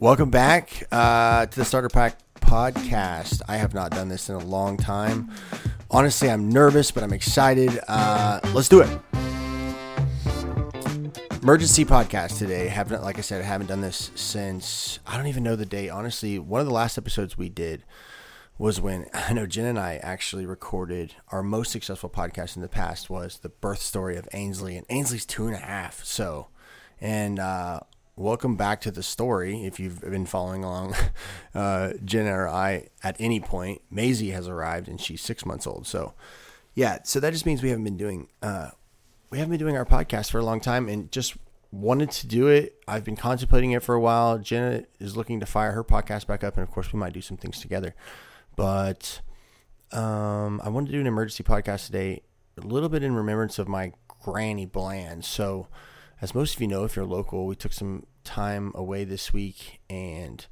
Welcome back uh, to the Starter Pack podcast. I have not done this in a long time. Honestly, I'm nervous, but I'm excited. Uh, let's do it. Emergency podcast today. Haven't, like I said, I haven't done this since I don't even know the date. Honestly, one of the last episodes we did was when I know Jen and I actually recorded our most successful podcast in the past was the birth story of Ainsley, and Ainsley's two and a half. So, and uh, welcome back to the story. If you've been following along, uh, Jen or I at any point, Maisie has arrived and she's six months old. So, yeah, so that just means we haven't been doing uh, we haven't been doing our podcast for a long time, and just wanted to do it. I've been contemplating it for a while. Jenna is looking to fire her podcast back up, and of course, we might do some things together. But um, I wanted to do an emergency podcast today, a little bit in remembrance of my granny Bland. So, as most of you know, if you're local, we took some time away this week, and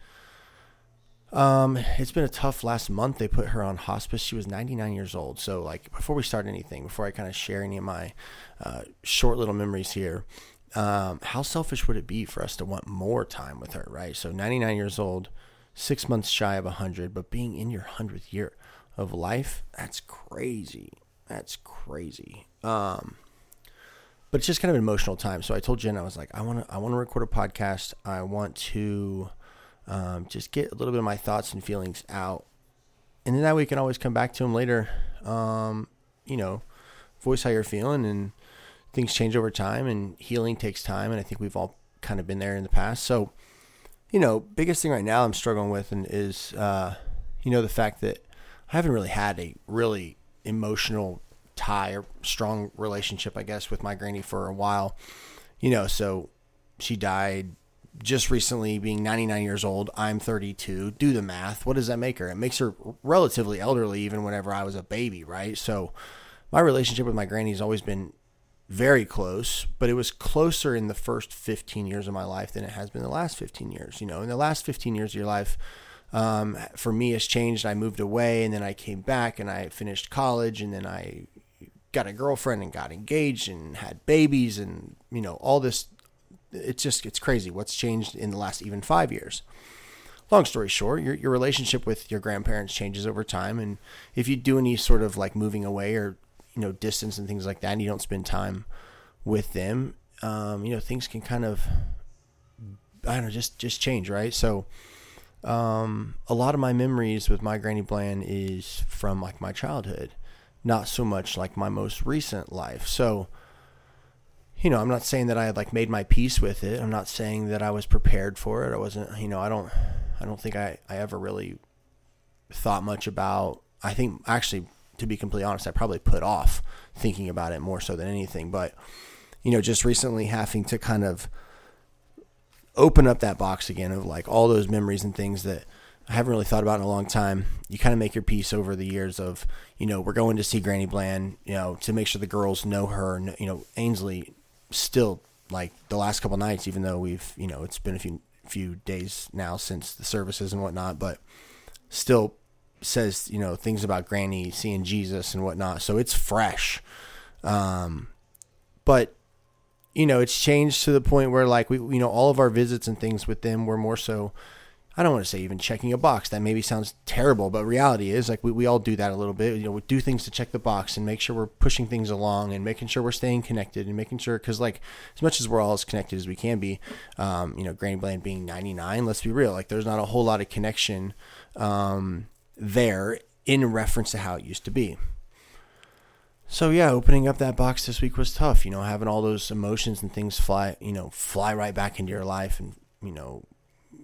um, it's been a tough last month. They put her on hospice. She was 99 years old. So, like, before we start anything, before I kind of share any of my uh, short little memories here, um, how selfish would it be for us to want more time with her, right? So, 99 years old, six months shy of 100, but being in your 100th year of life, that's crazy. That's crazy. Um, but it's just kind of an emotional time. So I told Jen, I was like, I want to, I want to record a podcast. I want to um, just get a little bit of my thoughts and feelings out, and then that way we can always come back to them later. Um, you know, voice how you're feeling, and things change over time, and healing takes time, and I think we've all kind of been there in the past. So, you know, biggest thing right now I'm struggling with, and is, uh, you know, the fact that I haven't really had a really emotional tie or strong relationship, I guess, with my granny for a while. You know, so she died just recently, being 99 years old. I'm 32. Do the math. What does that make her? It makes her relatively elderly, even whenever I was a baby, right? So my relationship with my granny has always been very close, but it was closer in the first 15 years of my life than it has been the last 15 years. You know, in the last 15 years of your life, um, for me has changed. I moved away and then I came back and I finished college and then I got a girlfriend and got engaged and had babies and you know all this it's just it's crazy what's changed in the last even five years. Long story short your, your relationship with your grandparents changes over time. And if you do any sort of like moving away or you know distance and things like that and you don't spend time with them um, you know things can kind of i don't know just just change right? So um, a lot of my memories with my granny bland is from like my childhood not so much like my most recent life. So, you know, I'm not saying that I had like made my peace with it. I'm not saying that I was prepared for it. I wasn't, you know, I don't, I don't think I, I ever really thought much about, I think actually, to be completely honest, I probably put off thinking about it more so than anything. But, you know, just recently having to kind of open up that box again of like all those memories and things that, I haven't really thought about in a long time. You kind of make your peace over the years of, you know, we're going to see Granny Bland, you know, to make sure the girls know her. You know, Ainsley still like the last couple nights, even though we've, you know, it's been a few few days now since the services and whatnot, but still says, you know, things about Granny seeing Jesus and whatnot. So it's fresh. Um, but you know, it's changed to the point where like we, you know, all of our visits and things with them were more so I don't want to say even checking a box. That maybe sounds terrible, but reality is like we, we all do that a little bit. You know, we do things to check the box and make sure we're pushing things along and making sure we're staying connected and making sure because like as much as we're all as connected as we can be, um, you know, Granny Bland being 99, let's be real, like there's not a whole lot of connection um, there in reference to how it used to be. So yeah, opening up that box this week was tough. You know, having all those emotions and things fly, you know, fly right back into your life and you know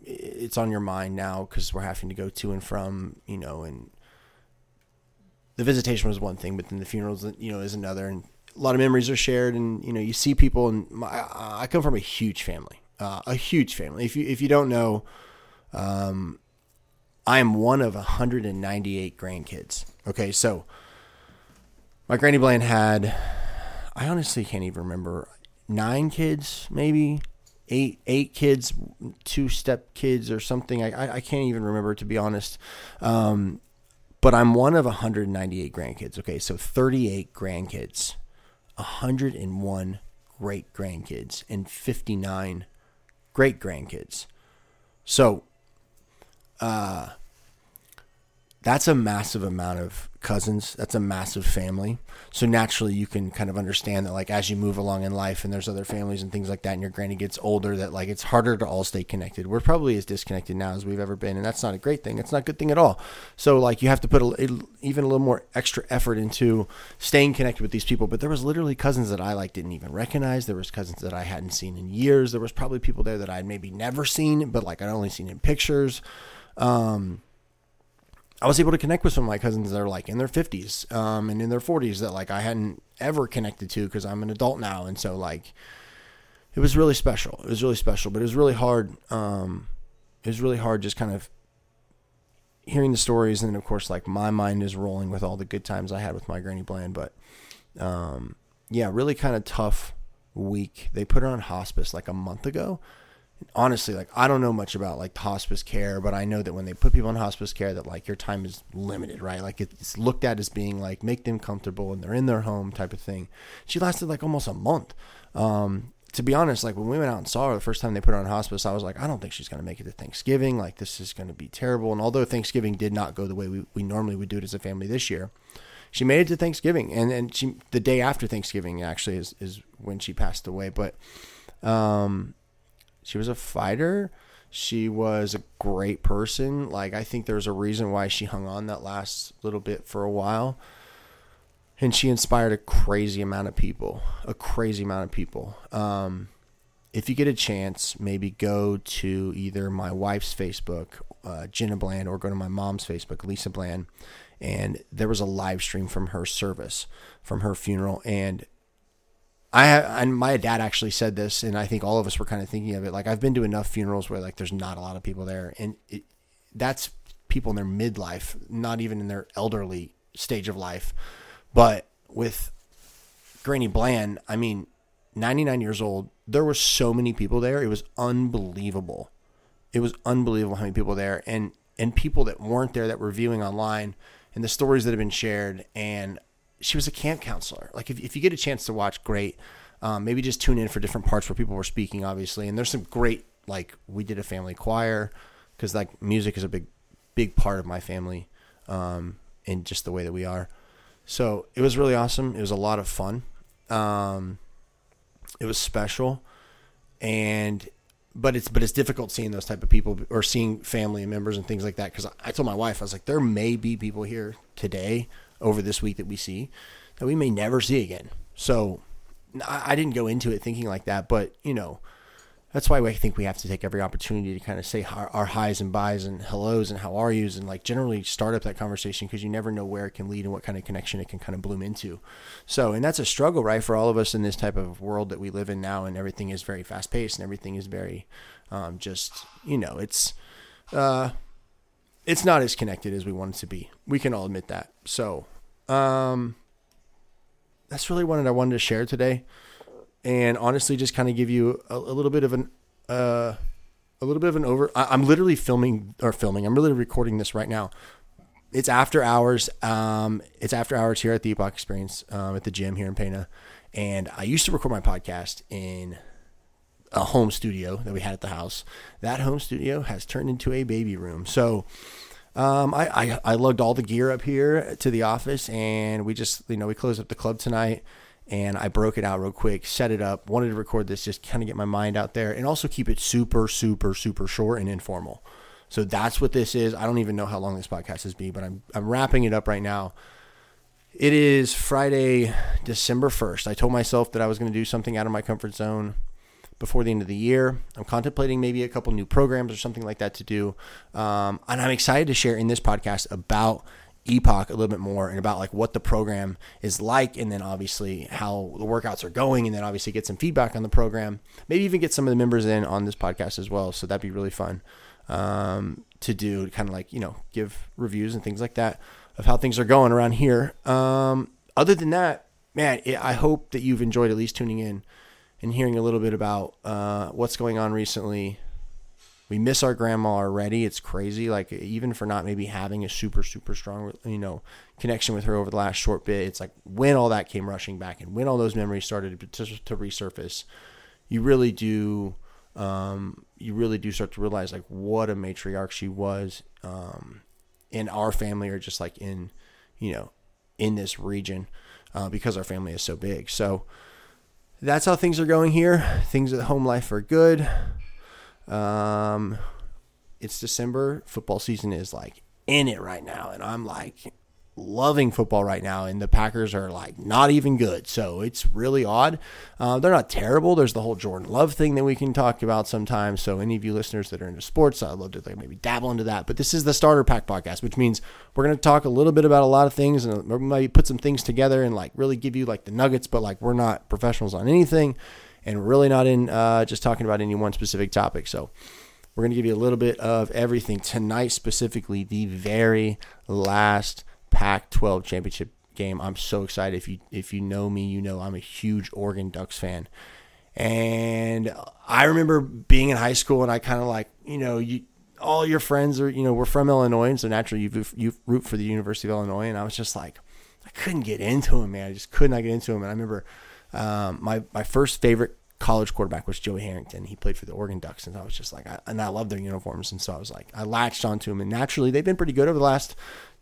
it's on your mind now because we're having to go to and from, you know, and the visitation was one thing, but then the funerals, you know, is another. And a lot of memories are shared, and you know, you see people. And my, I come from a huge family, uh, a huge family. If you if you don't know, um, I am one of 198 grandkids. Okay, so my granny Bland had, I honestly can't even remember, nine kids, maybe eight eight kids, two step kids or something. I, I can't even remember to be honest. Um, but I'm one of 198 grandkids. Okay, so 38 grandkids, 101 great grandkids, and 59 great grandkids. So, uh, that's a massive amount of cousins. That's a massive family. So naturally, you can kind of understand that, like, as you move along in life and there's other families and things like that, and your granny gets older, that, like, it's harder to all stay connected. We're probably as disconnected now as we've ever been. And that's not a great thing. It's not a good thing at all. So, like, you have to put a, even a little more extra effort into staying connected with these people. But there was literally cousins that I, like, didn't even recognize. There was cousins that I hadn't seen in years. There was probably people there that I'd maybe never seen, but, like, I'd only seen in pictures. Um, I was able to connect with some of my cousins that are like in their 50s um, and in their 40s that like I hadn't ever connected to because I'm an adult now. And so like it was really special. It was really special, but it was really hard. Um, it was really hard just kind of hearing the stories. And of course, like my mind is rolling with all the good times I had with my Granny Bland. But um, yeah, really kind of tough week. They put her on hospice like a month ago honestly, like I don't know much about like hospice care, but I know that when they put people in hospice care, that like your time is limited, right? Like it's looked at as being like make them comfortable and they're in their home type of thing. She lasted like almost a month. Um, to be honest, like when we went out and saw her the first time they put her on hospice, I was like, I don't think she's going to make it to Thanksgiving. Like this is going to be terrible. And although Thanksgiving did not go the way we, we normally would do it as a family this year, she made it to Thanksgiving. And and she the day after Thanksgiving actually is is when she passed away. But um, she was a fighter. She was a great person. Like I think there's a reason why she hung on that last little bit for a while. And she inspired a crazy amount of people, a crazy amount of people. Um, if you get a chance, maybe go to either my wife's Facebook, uh, Jenna Bland, or go to my mom's Facebook, Lisa Bland. And there was a live stream from her service, from her funeral. And I and my dad actually said this, and I think all of us were kind of thinking of it. Like I've been to enough funerals where like there's not a lot of people there, and it, that's people in their midlife, not even in their elderly stage of life. But with Granny Bland, I mean, 99 years old, there were so many people there. It was unbelievable. It was unbelievable how many people there, and and people that weren't there that were viewing online, and the stories that have been shared, and she was a camp counselor. Like if, if you get a chance to watch, great. Um, maybe just tune in for different parts where people were speaking, obviously. And there's some great like we did a family choir because like music is a big big part of my family um, and just the way that we are. So it was really awesome. It was a lot of fun. Um, it was special, and but it's but it's difficult seeing those type of people or seeing family members and things like that. Because I told my wife I was like, there may be people here today over this week that we see that we may never see again. So I didn't go into it thinking like that, but you know, that's why I think we have to take every opportunity to kind of say our, highs and buys and hellos and how are yous and like generally start up that conversation because you never know where it can lead and what kind of connection it can kind of bloom into. So, and that's a struggle, right, for all of us in this type of world that we live in now, and everything is very fast paced and everything is very, um, just you know, it's, uh, it's not as connected as we want it to be. We can all admit that. So, um, that's really what I wanted to share today, and honestly, just kind of give you a, a, little bit of an uh, a little bit of an over. I, am literally filming or filming. I'm really recording this right now. It's after hours. Um, it's after hours here at the Epoch Experience um, at the gym here in Pana, and I used to record my podcast in a home studio that we had at the house. That home studio has turned into a baby room. So um, I, I, I lugged all the gear up here to the office and we just, you know, we closed up the club tonight and I broke it out real quick, set it up, wanted to record this, just kind of get my mind out there and also keep it super, super, super short and informal. So that's what this is. I don't even know how long this podcast has been, but I'm, I'm wrapping it up right now. It is Friday, December 1st. I told myself that I was going to do something out of my comfort zone before the end of the year. I'm contemplating maybe a couple new programs or something like that to do. Um, and I'm excited to share in this podcast about Epoch a little bit more and about like what the program is like and then obviously how the workouts are going and then obviously get some feedback on the program maybe even get some of the members in on this podcast as well so that'd be really fun um, to do kind of like you know give reviews and things like that of how things are going around here um, other than that man it, i hope that you've enjoyed at least tuning in and hearing a little bit about uh, what's going on recently. We miss our grandma already. It's crazy. Like even for not maybe having a super super strong you know connection with her over the last short bit. It's like when all that came rushing back and when all those memories started to, to resurface, you really do um, you really do start to realize like what a matriarch she was. Um, in our family, or just like in, you know, in this region, uh, because our family is so big. So that's how things are going here. Things at home life are good. Um, it's December. Football season is like in it right now, and I'm like loving football right now, and the Packers are like not even good. So it's really odd. Uh, they're not terrible. There's the whole Jordan Love thing that we can talk about sometimes. So any of you listeners that are into sports, I'd love to like maybe dabble into that. But this is the Starter Pack podcast, which means we're going to talk a little bit about a lot of things and maybe put some things together and like really give you like the nuggets. But like we're not professionals on anything, and really not in uh, just talking about any one specific topic. So. We're going to give you a little bit of everything tonight, specifically the very last Pac-12 championship game. I'm so excited. If you if you know me, you know I'm a huge Oregon Ducks fan. And I remember being in high school, and I kind of like you know you all your friends are you know we're from Illinois, and so naturally you you root for the University of Illinois, and I was just like I couldn't get into him, man. I just could not get into him, and I remember um, my my first favorite college quarterback was Joey Harrington. He played for the Oregon Ducks, and I was just like, I, and I love their uniforms, and so I was like, I latched onto him, and naturally they've been pretty good over the last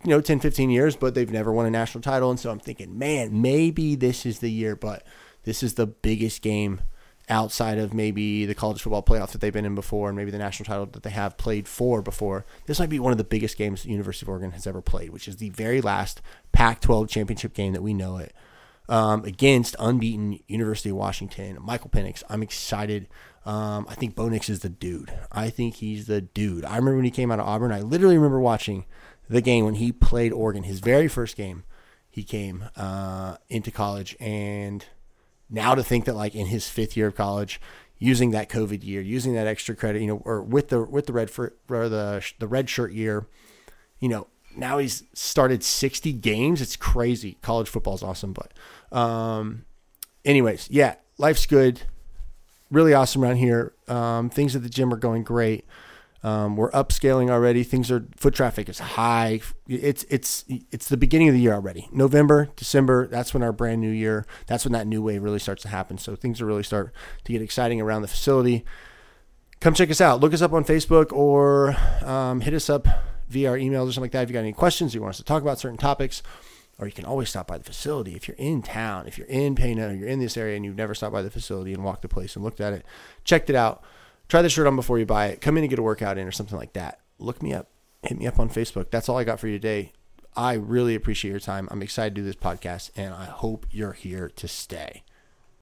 you know 10 15 years but they've never won a national title. And so i'm thinking man maybe this is the year but this is the biggest game outside of maybe the college football playoff that they've been in before and maybe the national title that they have played for before. This might be one of the biggest games the university of oregon has ever played which is the very last pac 12 championship game that we know it um, against unbeaten university of washington michael penix. I'm excited. Um, i think bo nix is the dude. I think he's the dude. I remember when he came out of auburn. I literally remember watching the game when he played Oregon, his very first game, he came uh, into college, and now to think that like in his fifth year of college, using that COVID year, using that extra credit, you know, or with the with the red for or the the red shirt year, you know, now he's started 60 games. It's crazy. College football is awesome, but um, anyways, yeah, life's good. Really awesome around here. Um, things at the gym are going great. Um, we're upscaling already. Things are foot traffic is high. It's it's it's the beginning of the year already. November, December. That's when our brand new year. That's when that new wave really starts to happen. So things are really start to get exciting around the facility. Come check us out. Look us up on Facebook or um, hit us up via our emails or something like that. If you got any questions, you want us to talk about certain topics, or you can always stop by the facility if you're in town. If you're in Pana, you're in this area, and you've never stopped by the facility and walked the place and looked at it, checked it out try the shirt on before you buy it. Come in and get a workout in or something like that. Look me up. Hit me up on Facebook. That's all I got for you today. I really appreciate your time. I'm excited to do this podcast and I hope you're here to stay.